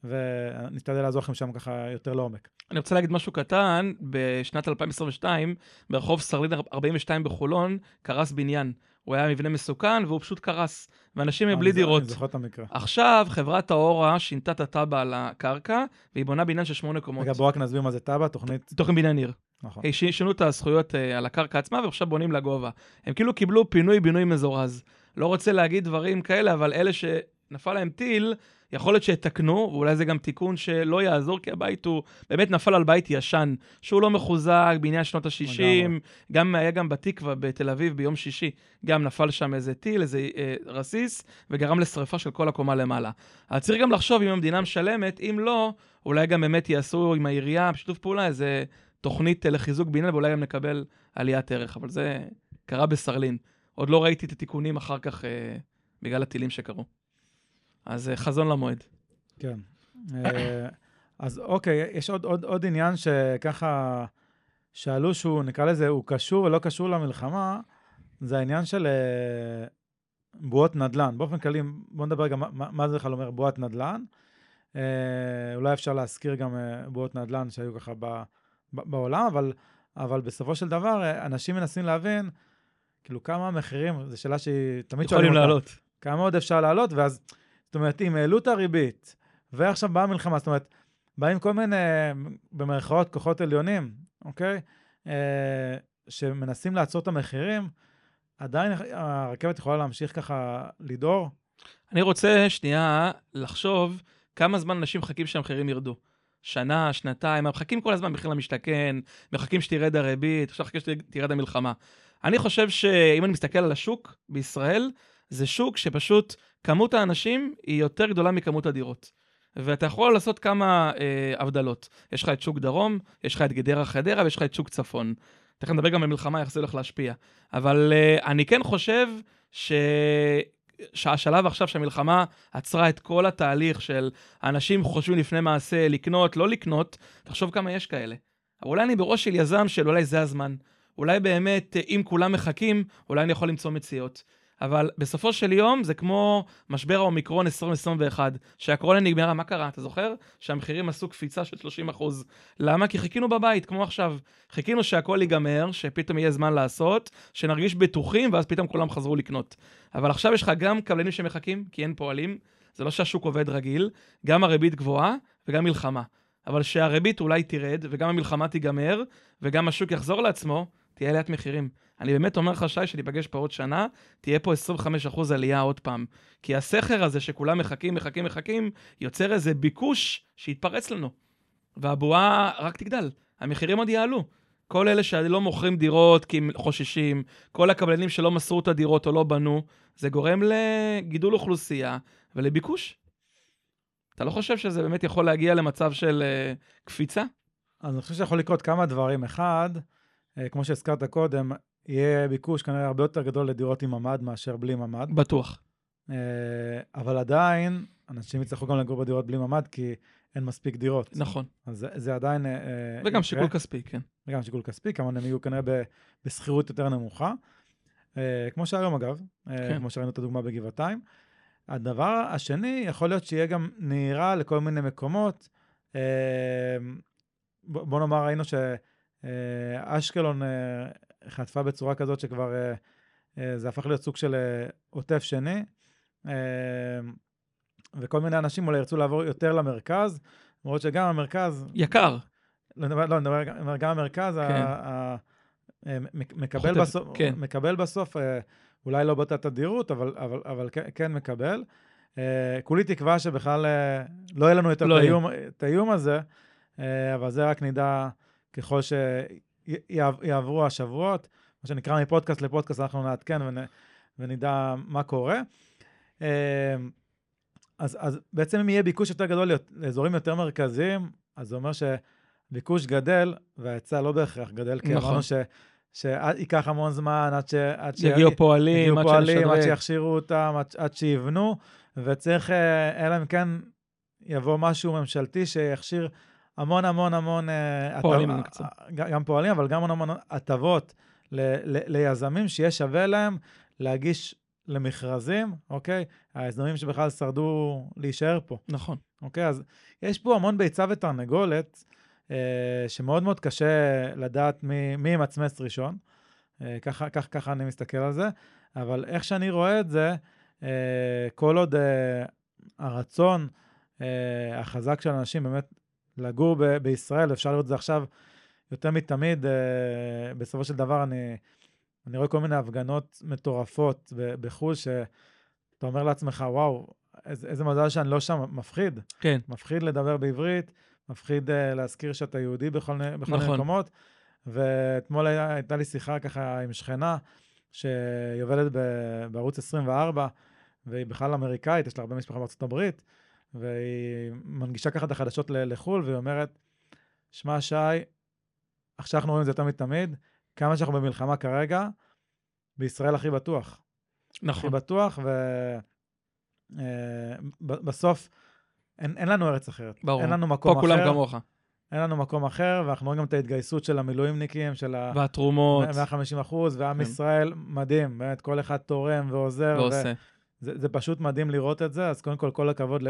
ונשתדל לעזור לכם שם ככה יותר לעומק. אני רוצה להגיד משהו קטן, בשנת 2022, ברחוב סרלין 42 בחולון, קרס בניין. הוא היה מבנה מסוכן והוא פשוט קרס, ואנשים הם בלי דירות. אני זוכר את המקרה. עכשיו, חברת האורה שינתה את התב"ע על הקרקע, והיא בונה בניין של שמונה קומות. רגע, בואו רק נסביר מה זה תב"ע, תוכנית... תוכנית בניין עיר. נכון. שינו את הזכויות uh, על הקרקע עצמה, ועכשיו בונים לגובה. הם כאילו קיבלו פינוי-בינוי מזורז. לא רוצה להגיד דברים כאלה, אבל אלה שנפל להם טיל, יכול להיות שיתקנו, ואולי זה גם תיקון שלא יעזור, כי הבית הוא באמת נפל על בית ישן, שהוא לא מחוזק, בעניין שנות ה-60, גם היה גם בתקווה בתל אביב ביום שישי, גם נפל שם איזה טיל, איזה אה, רסיס, וגרם לשרפה של כל הקומה למעלה. אז צריך גם לחשוב אם המדינה משלמת, אם לא, אולי גם באמת יעשו עם העירייה, בשיתוף פעולה, איזה תוכנית אה, לחיזוק בניין, ואולי גם נקבל עליית ערך, אבל זה קרה בסרלין. עוד לא ראיתי את התיקונים אחר כך אה, בגלל הטילים שקרו. אז אה, חזון למועד. כן. אה, אז אוקיי, יש עוד, עוד, עוד עניין שככה שאלו שהוא, נקרא לזה, הוא קשור ולא קשור למלחמה, זה העניין של אה, בועות נדל"ן. באופן כללי, בואו נדבר גם מה, מה זה בכלל אומר בועת נדל"ן. אולי אפשר להזכיר גם בועות נדל"ן שהיו ככה ב, ב, בעולם, אבל, אבל בסופו של דבר, אנשים מנסים להבין, כאילו, כמה המחירים, זו שאלה שהיא תמיד שואלים אותה. יכולים לעלות. כמה עוד אפשר לעלות, ואז זאת אומרת, אם העלו את הריבית, ועכשיו באה מלחמה, זאת אומרת, באים כל מיני, במרכאות, כוחות עליונים, אוקיי? אה, שמנסים לעצור את המחירים, עדיין הרכבת יכולה להמשיך ככה לדהור? אני רוצה שנייה לחשוב כמה זמן אנשים מחכים שהמחירים ירדו. שנה, שנתיים, מחכים כל הזמן מחיר למשתכן, מחכים שתרד הריבית, אפשר לחכה שתרד המלחמה. אני חושב שאם אני מסתכל על השוק בישראל, זה שוק שפשוט כמות האנשים היא יותר גדולה מכמות הדירות. ואתה יכול לעשות כמה אה, הבדלות. יש לך את שוק דרום, יש לך את גדרה חדרה ויש לך את שוק צפון. תכף נדבר גם במלחמה איך זה הולך להשפיע. אבל אה, אני כן חושב ש... שהשלב עכשיו שהמלחמה עצרה את כל התהליך של אנשים חושבים לפני מעשה לקנות, לא לקנות, תחשוב כמה יש כאלה. אולי אני בראש של יזם של אולי זה הזמן. אולי באמת, אה, אם כולם מחכים, אולי אני יכול למצוא מציאות. אבל בסופו של יום זה כמו משבר האומיקרון 2021, שהקורונה נגמרה, מה קרה? אתה זוכר? שהמחירים עשו קפיצה של 30 אחוז. למה? כי חיכינו בבית, כמו עכשיו. חיכינו שהכל ייגמר, שפתאום יהיה זמן לעשות, שנרגיש בטוחים, ואז פתאום כולם חזרו לקנות. אבל עכשיו יש לך גם קבלנים שמחכים, כי אין פועלים, זה לא שהשוק עובד רגיל, גם הריבית גבוהה וגם מלחמה. אבל שהריבית אולי תרד, וגם המלחמה תיגמר, וגם השוק יחזור לעצמו, תהיה עליית מחירים. אני באמת אומר לך, שי, שניפגש פה עוד שנה, תהיה פה 25% עלייה עוד פעם. כי הסכר הזה שכולם מחכים, מחכים, מחכים, יוצר איזה ביקוש שיתפרץ לנו. והבועה רק תגדל, המחירים עוד יעלו. כל אלה שלא מוכרים דירות כי הם חוששים, כל הקבלנים שלא מסרו את הדירות או לא בנו, זה גורם לגידול אוכלוסייה ולביקוש. אתה לא חושב שזה באמת יכול להגיע למצב של uh, קפיצה? אז אני חושב שיכול לקרות כמה דברים. אחד, כמו שהזכרת קודם, יהיה ביקוש כנראה הרבה יותר גדול לדירות עם ממ"ד מאשר בלי ממ"ד. בטוח. Uh, אבל עדיין, אנשים יצטרכו גם לגור בדירות בלי ממ"ד, כי אין מספיק דירות. נכון. אז זה, זה עדיין... Uh, וגם יקרה. שיקול כספי, כן. וגם שיקול כספי, כמובן הם יהיו כנראה בשכירות יותר נמוכה. כמו שהיום אגב, כן. כמו שראינו את הדוגמה בגבעתיים. הדבר השני, יכול להיות שיהיה גם נהירה לכל מיני מקומות. אה, בוא נאמר, ראינו שאשקלון אה, חטפה בצורה כזאת שכבר אה, זה הפך להיות סוג של עוטף שני, וכל מיני אנשים אולי ירצו לעבור יותר למרכז, למרות שגם המרכז... יקר. לא, לא, נדבר גם המרכז, כן. מקבל בסוף, כן. מקבל בסוף אולי לא באותה תדירות, אבל, אבל, אבל כן, מקבל. כולי תקווה שבכלל לא יהיה לנו יותר לא את, האיום, הזה, אבל זה רק נדע ככל שיעברו השבועות. מה שנקרא מפודקאסט לפודקאסט, אנחנו נעדכן ונ, ונדע מה קורה. Uh, אז, אז בעצם אם יהיה ביקוש יותר גדול לאזורים יותר מרכזיים, אז זה אומר שביקוש גדל, וההיצע לא בהכרח גדל, כי נכון. אמרנו ש... שייקח המון זמן עד ש... עד ש... יגיעו פועלים, יגיעו פועלים, עד שיכשירו אותם, עד, עד שיבנו, וצריך, אה, אלא אם כן יבוא משהו ממשלתי שיכשיר המון המון המון... אה, פועלים במקצוע. גם פועלים, אבל גם המון המון הטבות ל, ל, ליזמים, שיהיה שווה להם להגיש למכרזים, אוקיי? היזמים שבכלל שרדו להישאר פה. נכון. אוקיי, אז יש פה המון ביצה ותרנגולת. אה, שמאוד מאוד קשה לדעת מי, מי ימצמץ ראשון. אה, ככה, ככה, ככה אני מסתכל על זה, אבל איך שאני רואה את זה, אה, כל עוד הרצון החזק של אנשים באמת לגור ב- בישראל, אפשר לראות את זה עכשיו יותר מתמיד, בסופו של דבר אני, אני רואה כל מיני הפגנות מטורפות בחו"ל, שאתה אומר לעצמך, וואו, איזה, איזה מזל שאני לא שם, מפחיד. כן. מפחיד לדבר בעברית. מפחיד uh, להזכיר שאתה יהודי בכל, בכל נכון. מיני מקומות. ואתמול היה, הייתה לי שיחה ככה עם שכנה, שהיא עובדת בערוץ 24, והיא בכלל אמריקאית, יש לה הרבה משפחה בארצות הברית, והיא מנגישה ככה את החדשות לחו"ל, והיא אומרת, שמע, שי, עכשיו אנחנו רואים את זה יותר מתמיד, כמה שאנחנו במלחמה כרגע, בישראל הכי בטוח. נכון. הכי בטוח, ובסוף, uh, אין, אין לנו ארץ אחרת. ברור. אין לנו מקום פה אחר. פה כולם כמוך. אין לנו מקום אחר, ואנחנו רואים גם את ההתגייסות של המילואימניקים, של ה... והתרומות. 150 אחוז, ועם כן. ישראל מדהים, באמת, כל אחד תורם ועוזר. ועושה. זה, זה פשוט מדהים לראות את זה, אז קודם כל, כל הכבוד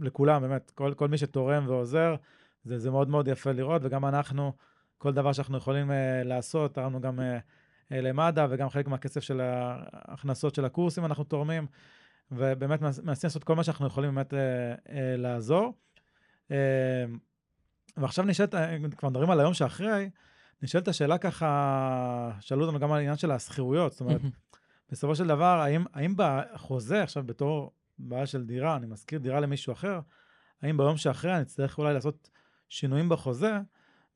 לכולם, באמת, כל, כל מי שתורם ועוזר, זה, זה מאוד מאוד יפה לראות, וגם אנחנו, כל דבר שאנחנו יכולים uh, לעשות, תרמנו גם uh, uh, למד"א, וגם חלק מהכסף של ההכנסות של הקורסים אנחנו תורמים. ובאמת מנסים לעשות כל מה שאנחנו יכולים באמת אה, אה, לעזור. אה, ועכשיו נשאלת, כבר מדברים על היום שאחרי, נשאלת השאלה ככה, שאלו אותנו גם על העניין של השכירויות, זאת אומרת, [laughs] בסופו של דבר, האם, האם בחוזה, עכשיו בתור בעיה של דירה, אני משכיר דירה למישהו אחר, האם ביום שאחרי אני אצטרך אולי לעשות שינויים בחוזה,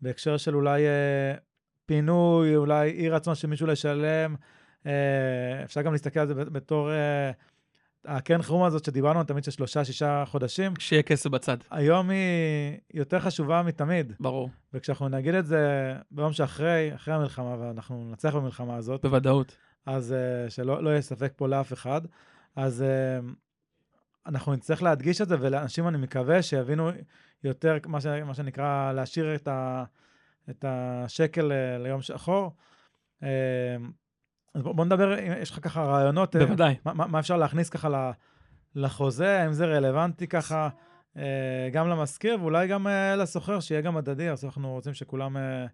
בהקשר של אולי אה, פינוי, אולי אי רצון שמישהו לשלם, אה, אפשר גם להסתכל על זה בתור... אה, הקרן חירום הזאת שדיברנו תמיד של שלושה, שישה חודשים. שיהיה כסף בצד. היום היא יותר חשובה מתמיד. ברור. וכשאנחנו נגיד את זה ביום שאחרי, אחרי המלחמה, ואנחנו ננצח במלחמה הזאת. בוודאות. אז uh, שלא לא יהיה ספק פה לאף אחד. אז uh, אנחנו נצטרך להדגיש את זה, ולאנשים אני מקווה שיבינו יותר, מה, ש, מה שנקרא, להשאיר את, ה, את השקל uh, ליום שחור. אז בוא, נדבר, יש לך ככה רעיונות, אה, בוודאי. מה, מה אפשר להכניס ככה לחוזה, האם זה רלוונטי ככה אה, גם למשכיר ואולי גם אה, לשוכר, שיהיה גם הדדי, אז אנחנו רוצים שכולם אה,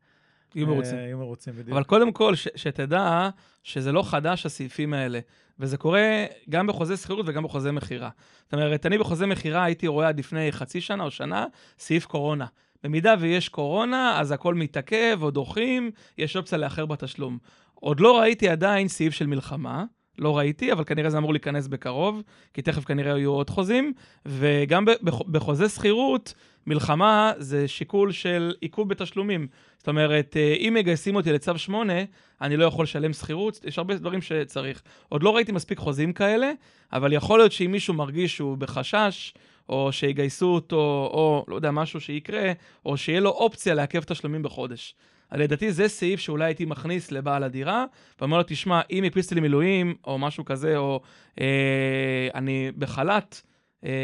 יהיו אה, מרוצים. יהיו מרוצים, בדיוק. אבל קודם כל, ש- שתדע שזה לא חדש, הסעיפים האלה. וזה קורה גם בחוזה שכירות וגם בחוזה מכירה. זאת אומרת, אני בחוזה מכירה הייתי רואה עד לפני חצי שנה או שנה סעיף קורונה. במידה ויש קורונה, אז הכל מתעכב או דוחים, יש אופציה לאחר בתשלום. עוד לא ראיתי עדיין סעיף של מלחמה, לא ראיתי, אבל כנראה זה אמור להיכנס בקרוב, כי תכף כנראה יהיו עוד חוזים, וגם בחוזה שכירות, מלחמה זה שיקול של עיכוב בתשלומים. זאת אומרת, אה, אם מגייסים אותי לצו 8, אני לא יכול לשלם שכירות, יש הרבה דברים שצריך. עוד לא ראיתי מספיק חוזים כאלה, אבל יכול להיות שאם מישהו מרגיש שהוא בחשש, או שיגייסו אותו, או לא יודע, משהו שיקרה, או שיהיה לו אופציה לעכב תשלומים בחודש. לדעתי זה סעיף שאולי הייתי מכניס לבעל הדירה, ואומר לו, תשמע, אם הקפיצתי לי מילואים, או משהו כזה, או אה, אני בחל"ת,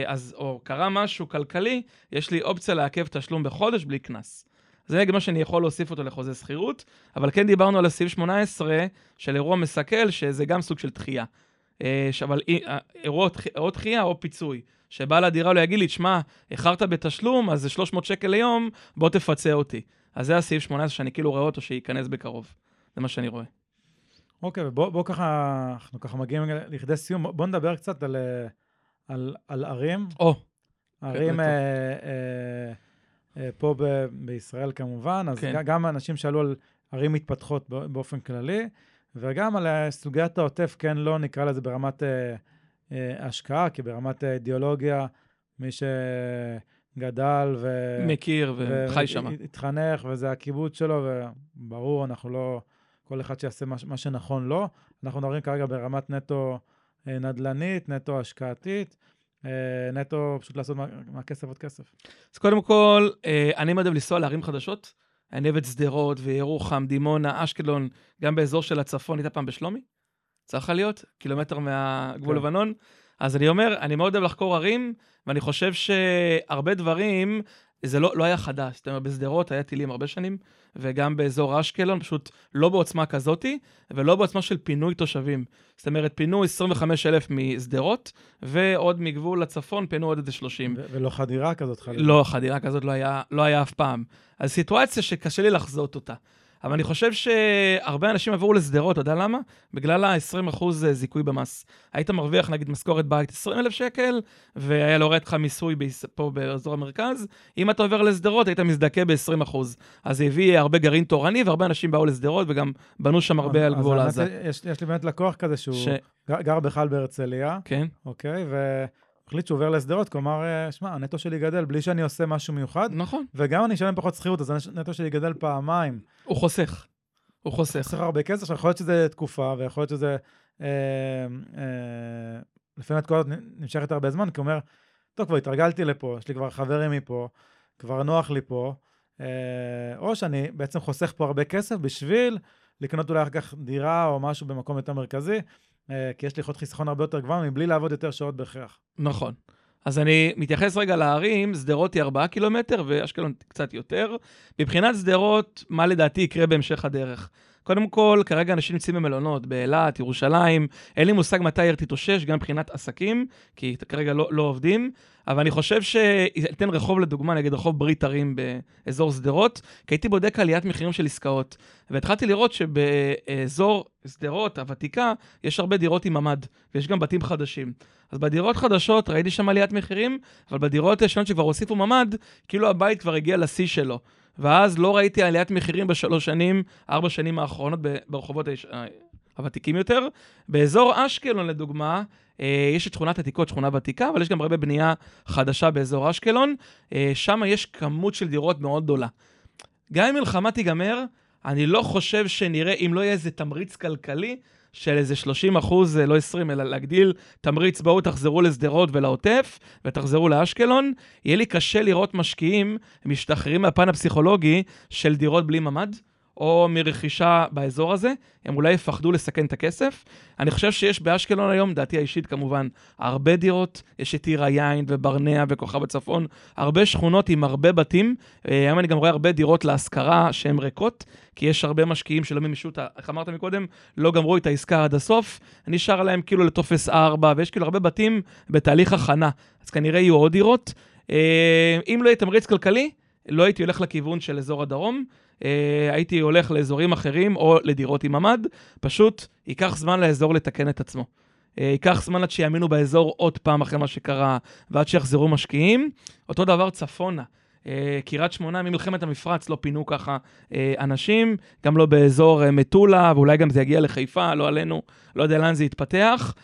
אז, או קרה משהו כלכלי, יש לי אופציה לעכב תשלום בחודש בלי קנס. זה גם מה שאני יכול להוסיף אותו לחוזה שכירות, אבל כן דיברנו על הסעיף 18 של אירוע מסכל, שזה גם סוג של דחייה. אה, אבל אה, אירוע או דחייה או פיצוי. שבעל הדירה לא יגיד לי, תשמע, איחרת בתשלום, אז זה 300 שקל ליום, בוא תפצה אותי. אז זה הסעיף 18 שאני כאילו רואה אותו שייכנס בקרוב. זה מה שאני רואה. אוקיי, ובוא בוא ככה, אנחנו ככה מגיעים לכדי סיום, בוא- נדבר קצת על, אה, על, על ערים. או, ערים טוב. אה, אה, אה, פה ב- בישראל כמובן, אז כן. כן. גם אנשים שאלו על ערים מתפתחות בא- באופן כללי, וגם על אה, סוגיית העוטף, כן, לא נקרא לזה ברמת אה, אה, השקעה, כי ברמת אה, אידיאולוגיה, מי שגדל ו... מכיר וחי שם. התחנך, וזה הקיבוץ שלו, וברור, אנחנו לא... כל אחד שיעשה מה, מה שנכון לו. אנחנו מדברים כרגע ברמת נטו אה, נדל"נית, נטו השקעתית, אה, נטו פשוט לעשות מה- מהכסף עוד כסף. אז קודם כל, אה, אני מעדיף לנסוע לערים חדשות. אני אוהב את שדרות וירוחם, דימונה, אשקלון, גם באזור של הצפון, היית פעם בשלומי? צריך להיות, קילומטר מהגבול כן. לבנון. אז אני אומר, אני מאוד אוהב לחקור ערים, ואני חושב שהרבה דברים, זה לא, לא היה חדש. זאת אומרת, בשדרות היה טילים הרבה שנים, וגם באזור אשקלון, פשוט לא בעוצמה כזאתי, ולא בעוצמה של פינוי תושבים. זאת אומרת, פינו 25,000 משדרות, ועוד מגבול לצפון פינו עוד איזה 30. ו- ולא חדירה כזאת חלילה. לא, חדירה כזאת לא היה, לא היה אף פעם. אז סיטואציה שקשה לי לחזות אותה. אבל אני חושב שהרבה אנשים עברו לשדרות, אתה יודע למה? בגלל ה-20% זיכוי במס. היית מרוויח נגיד משכורת בית 20,000 שקל, והיה יורד לך מיסוי פה באזור המרכז. אם אתה עובר לשדרות, היית מזדכה ב-20%. אז זה הביא הרבה גרעין תורני, והרבה אנשים באו לשדרות, וגם בנו שם הרבה על גבול עזה. יש, יש לי באמת לקוח כזה שהוא ש... גר, בכלל בהרצליה, כן, אוקיי? והחליט שהוא עובר לשדרות, כלומר, אה, שמע, הנטו שלי גדל בלי שאני עושה משהו מיוחד, נכון. וגם אני אשלם פחות שכירות, אז הנטו שלי גדל פעמיים. הוא חוסך. הוא חוסך. חסר הרבה כסף, עכשיו יכול להיות שזה תקופה, ויכול להיות שזה... אה, אה, לפעמים התקופה הזאת נמשכת הרבה זמן, כי הוא אומר, טוב, כבר התרגלתי לפה, יש לי כבר חברים מפה, כבר נוח לי פה, אה, או שאני בעצם חוסך פה הרבה כסף בשביל לקנות אולי אחר כך דירה או משהו במקום יותר מרכזי, כי יש לי יכולת חיסכון הרבה יותר גבוהה מבלי לעבוד יותר שעות בהכרח. נכון. אז אני מתייחס רגע לערים, שדרות היא 4 קילומטר ואשקלון קצת יותר. מבחינת שדרות, מה לדעתי יקרה בהמשך הדרך? קודם כל, כרגע אנשים נמצאים במלונות, באילת, ירושלים, אין לי מושג מתי העיר תתאושש, גם מבחינת עסקים, כי כרגע לא, לא עובדים, אבל אני חושב שאתן רחוב לדוגמה, נגיד רחוב ברית ערים באזור שדרות, כי הייתי בודק עליית מחירים של עסקאות, והתחלתי לראות שבאזור שדרות הוותיקה, יש הרבה דירות עם ממ"ד, ויש גם בתים חדשים. אז בדירות חדשות ראיתי שם עליית מחירים, אבל בדירות ישנות שכבר הוסיפו ממ"ד, כאילו הבית כבר הגיע לשיא שלו. ואז לא ראיתי עליית מחירים בשלוש שנים, ארבע שנים האחרונות ברחובות היש... ה- הוותיקים יותר. באזור אשקלון, לדוגמה, אה, יש את שכונת עתיקות, שכונה ותיקה, אבל יש גם הרבה בנייה חדשה באזור אשקלון. אה, שם יש כמות של דירות מאוד גדולה. גם אם מלחמה תיגמר, אני לא חושב שנראה, אם לא יהיה איזה תמריץ כלכלי, של איזה 30 אחוז, לא 20, אלא להגדיל תמריץ, בואו תחזרו לשדרות ולעוטף, ותחזרו לאשקלון, יהיה לי קשה לראות משקיעים משתחררים מהפן הפסיכולוגי של דירות בלי ממ"ד, או מרכישה באזור הזה, הם אולי יפחדו לסכן את הכסף. אני חושב שיש באשקלון היום, דעתי האישית כמובן, הרבה דירות, יש את עיר היין וברנע וכוכב הצפון, הרבה שכונות עם הרבה בתים. אה, היום אני גם רואה הרבה דירות להשכרה שהן ריקות, כי יש הרבה משקיעים שלא מימשו, איך אמרת מקודם, לא גמרו את העסקה עד הסוף, נשאר להם כאילו לטופס 4, ויש כאילו הרבה בתים בתהליך הכנה, אז כנראה יהיו עוד דירות. אה, אם לא יהיה תמריץ כלכלי, לא הייתי הולך לכיוון של אזור הדרום, אה, הייתי הולך לאזורים אחרים או לדירות עם ממ"ד, פשוט ייקח זמן לאזור לתקן את עצמו. אה, ייקח זמן עד שיאמינו באזור עוד פעם אחרי מה שקרה, ועד שיחזרו משקיעים. אותו דבר צפונה. אה, קריית שמונה ממלחמת המפרץ לא פינו ככה אה, אנשים, גם לא באזור אה, מטולה, ואולי גם זה יגיע לחיפה, לא עלינו, לא יודע לאן זה יתפתח,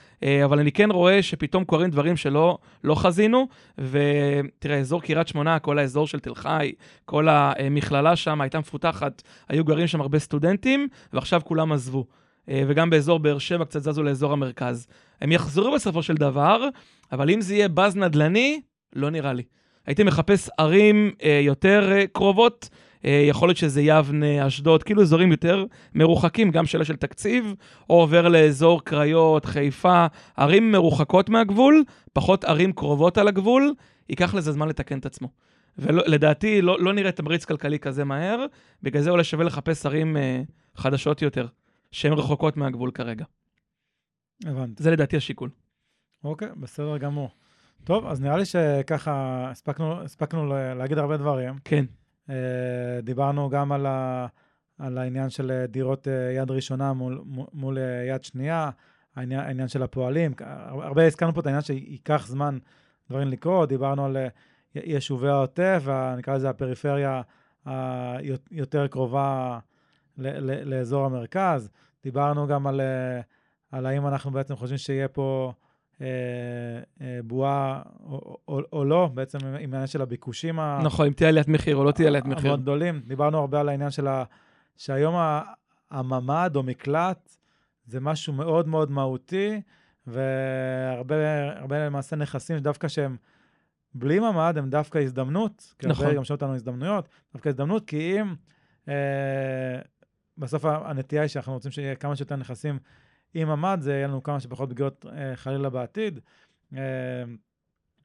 אבל אני כן רואה שפתאום קורים דברים שלא לא חזינו, ותראה, אזור קריית שמונה, כל האזור של תל חי, כל המכללה שם הייתה מפותחת, היו גרים שם הרבה סטודנטים, ועכשיו כולם עזבו. וגם באזור באר שבע קצת זזו לאזור המרכז. הם יחזרו בסופו של דבר, אבל אם זה יהיה באז נדל"ני, לא נראה לי. הייתי מחפש ערים אה, יותר אה, קרובות, אה, יכול להיות שזה יבנה, אשדוד, כאילו אזורים יותר מרוחקים, גם שאלה של תקציב, או עובר לאזור קריות, חיפה, ערים מרוחקות מהגבול, פחות ערים קרובות על הגבול, ייקח לזה זמן לתקן את עצמו. ולדעתי לא, לא נראה תמריץ כלכלי כזה מהר, בגלל זה אולי שווה לחפש ערים אה, חדשות יותר, שהן רחוקות מהגבול כרגע. הבנתי. זה לדעתי השיקול. אוקיי, בסדר גמור. טוב, אז נראה לי שככה הספקנו, הספקנו להגיד הרבה דברים. כן. Uh, דיברנו גם על, ה, על העניין של דירות uh, יד ראשונה מול, מול יד שנייה, העניין, העניין של הפועלים. הרבה הזכרנו פה את העניין שייקח זמן דברים לקרות, דיברנו על יישובי העוטף, נקרא לזה הפריפריה היותר קרובה ל, ל, לאזור המרכז. דיברנו גם על, על האם אנחנו בעצם חושבים שיהיה פה... אה, אה, בועה או, או, או לא, בעצם עם העניין של הביקושים נכון, אם תהיה עליית מחיר או לא תהיה עליית מחיר. המאוד גדולים. דיברנו הרבה על העניין של ה... שהיום הממ"ד או מקלט זה משהו מאוד מאוד מהותי, והרבה למעשה נכסים דווקא שהם בלי ממ"ד הם דווקא הזדמנות. נכון. כי גם שואלים אותנו הזדמנויות, דווקא הזדמנות, כי אם אה, בסוף הנטייה היא שאנחנו רוצים שיהיה כמה שיותר נכסים עם ממ"ד זה יהיה לנו כמה שפחות פגיעות אה, חלילה בעתיד. אה,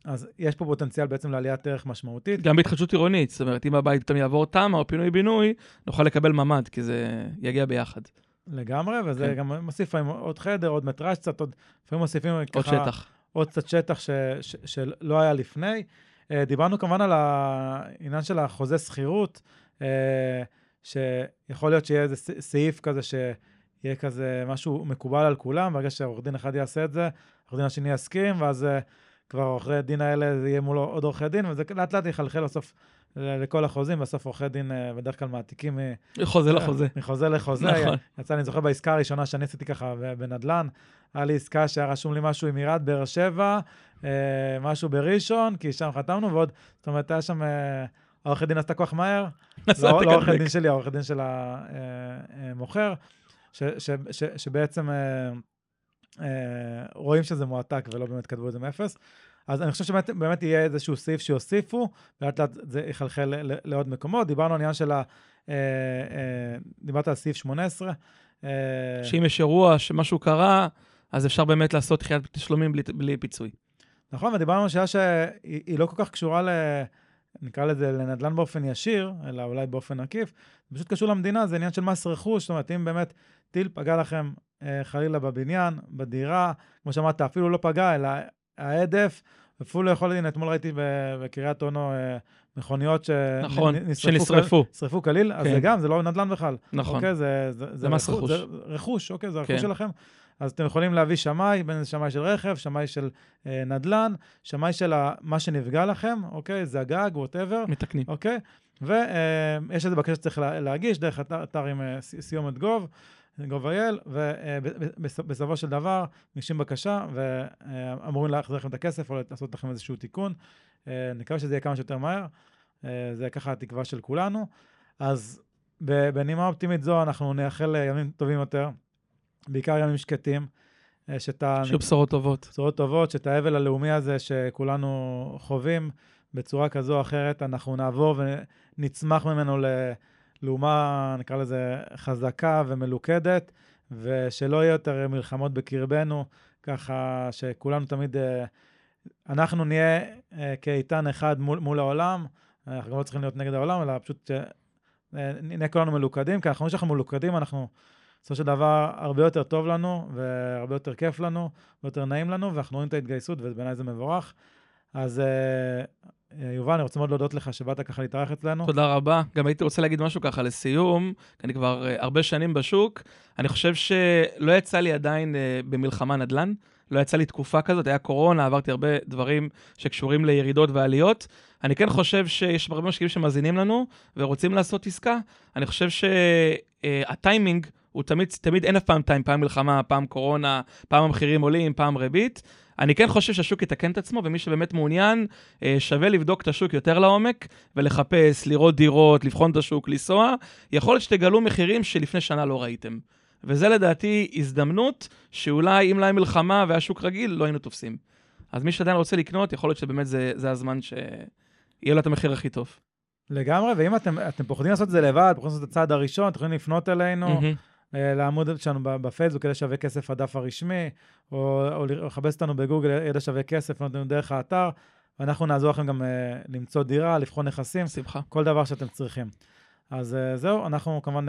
אז יש פה פוטנציאל בעצם לעליית ערך משמעותית. גם בהתחדשות עירונית, זאת אומרת, אם הבית פתאום יעבור תמ"א או פינוי-בינוי, נוכל לקבל ממ"ד, כי זה יגיע ביחד. לגמרי, וזה כן. גם מוסיף עוד חדר, עוד מטראז' קצת, עוד, לפעמים מוסיפים עוד ככה... עוד שטח. עוד קצת שטח ש, ש, שלא היה לפני. Uh, דיברנו כמובן על העניין של החוזה שכירות, uh, שיכול להיות שיהיה איזה סעיף כזה ש... יהיה כזה משהו מקובל על כולם, ברגע שעורך דין אחד יעשה את זה, עורך דין השני יסכים, ואז uh, כבר עורכי הדין האלה, זה יהיה מול עוד עורכי דין, וזה לאט לאט יחלחל בסוף לכל החוזים, בסוף עורכי דין uh, בדרך כלל מעתיקים מחוזה לחוזה. מחוזה לחוזה. נכון. יצא, אני זוכר בעסקה הראשונה שאני עשיתי ככה בנדל"ן, היה לי עסקה שהיה רשום לי משהו עם עיריית באר שבע, משהו בראשון, כי שם חתמנו, ועוד, זאת אומרת, היה שם... העורכי דין עשתה כוח מהר, [laughs] לא, לא עורכי דין שלי, העורכי דין של המוכר. ש, ש, ש, שבעצם אה, אה, רואים שזה מועתק ולא באמת כתבו את זה מאפס. אז אני חושב שבאמת באמת יהיה איזשהו סעיף שיוסיפו, ולאט לאט זה יחלחל לעוד מקומות. דיברנו על עניין של ה... אה, אה, דיברת על סעיף 18. אה, שאם יש אירוע שמשהו קרה, אז אפשר באמת לעשות דחיית תשלומים בלי, בלי פיצוי. נכון, ודיברנו על שאלה שהיא לא כל כך קשורה ל... נקרא לזה לנדל"ן באופן ישיר, אלא אולי באופן עקיף, זה פשוט קשור למדינה, זה עניין של מס רכוש, זאת אומרת, אם באמת טיל פגע לכם אה, חלילה בבניין, בדירה, כמו שאמרת, אפילו לא פגע, אלא ההדף, אפילו יכול, הנה, אתמול ראיתי בקריית אונו אה, מכוניות ש... נכון, שנשרפו. נשרפו כליל, כן. אז זה גם, זה לא נדל"ן בכלל. נכון. אוקיי, זה, זה, זה, זה מס רכוש. זה רכוש, אוקיי, זה רכוש כן. שלכם. אז אתם יכולים להביא שמאי, בין אם זה שמאי של רכב, שמאי של אה, נדל"ן, שמאי של מה שנפגע לכם, אוקיי? זה הגג, ווטאבר. מתקנים. אוקיי? ויש אה, איזה בקשה שצריך לה, להגיש דרך אתר, אתר עם אה, סיומת גוב. gov.il, ובסופו של דבר מגישים בקשה ואמורים להחזיר לכם את הכסף או לעשות לכם איזשהו תיקון. אה, נקווה שזה יהיה כמה שיותר מהר, אה, זה ככה התקווה של כולנו. אז בנימה אופטימית זו אנחנו נייחל ימים טובים יותר, בעיקר ימים שקטים. אה, שאתה... שיהיו בשורות טובות. בשורות טובות, שאת האבל הלאומי הזה שכולנו חווים בצורה כזו או אחרת, אנחנו נעבור ונצמח ממנו. לאומה, נקרא לזה, חזקה ומלוכדת, ושלא יהיה יותר מלחמות בקרבנו, ככה שכולנו תמיד, אה, אנחנו נהיה אה, כאיתן אחד מול, מול העולם, אנחנו גם לא צריכים להיות נגד העולם, אלא פשוט נהיה כולנו מלוכדים, כי אנחנו רואים שאנחנו מלוכדים, אנחנו בסופו של דבר הרבה יותר טוב לנו, והרבה יותר כיף לנו, הרבה יותר נעים לנו, ואנחנו רואים את ההתגייסות, ובעיניי זה מבורך. אז יובל, אני רוצה מאוד להודות לך שבאת ככה להתארח אצלנו. תודה רבה. גם הייתי רוצה להגיד משהו ככה לסיום, כי אני כבר הרבה שנים בשוק. אני חושב שלא יצא לי עדיין במלחמה נדל"ן. לא יצא לי תקופה כזאת, היה קורונה, עברתי הרבה דברים שקשורים לירידות ועליות. אני כן חושב שיש הרבה משקיעים שמאזינים לנו ורוצים לעשות עסקה. אני חושב שהטיימינג הוא תמיד, תמיד אין אף פעם טיים, פעם מלחמה, פעם קורונה, פעם המחירים עולים, פעם ריבית. אני כן חושב שהשוק יתקן את עצמו, ומי שבאמת מעוניין, אה, שווה לבדוק את השוק יותר לעומק, ולחפש, לראות דירות, לבחון את השוק, לנסוע. יכול להיות שתגלו מחירים שלפני שנה לא ראיתם. וזה לדעתי הזדמנות שאולי אם לא היה מלחמה והיה שוק רגיל, לא היינו תופסים. אז מי שעדיין רוצה לקנות, יכול להיות שבאמת זה, זה הזמן שיהיה לו את המחיר הכי טוב. לגמרי, ואם אתם, אתם פוחדים לעשות את זה לבד, פוחדים לעשות את הצעד הראשון, אתם יכולים לפנות אלינו, mm-hmm. לעמוד שלנו בפייסבוק, ידע שווה כסף הדף הרשמי, או, או לחפש אותנו בגוגל, ידע שווה כסף, לפנות לנו דרך האתר, ואנחנו נעזור לכם גם uh, למצוא דירה, לבחון נכסים, שמחה. כל דבר שאתם צריכים. אז uh, זהו, אנחנו כמובן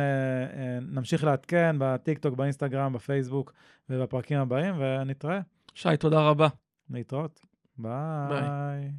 נמשיך לעדכן בטיקטוק, באינסטגרם, בפייסבוק ובפרקים הבאים, ונתראה. שי, תודה רבה. להתראות. ביי. ביי.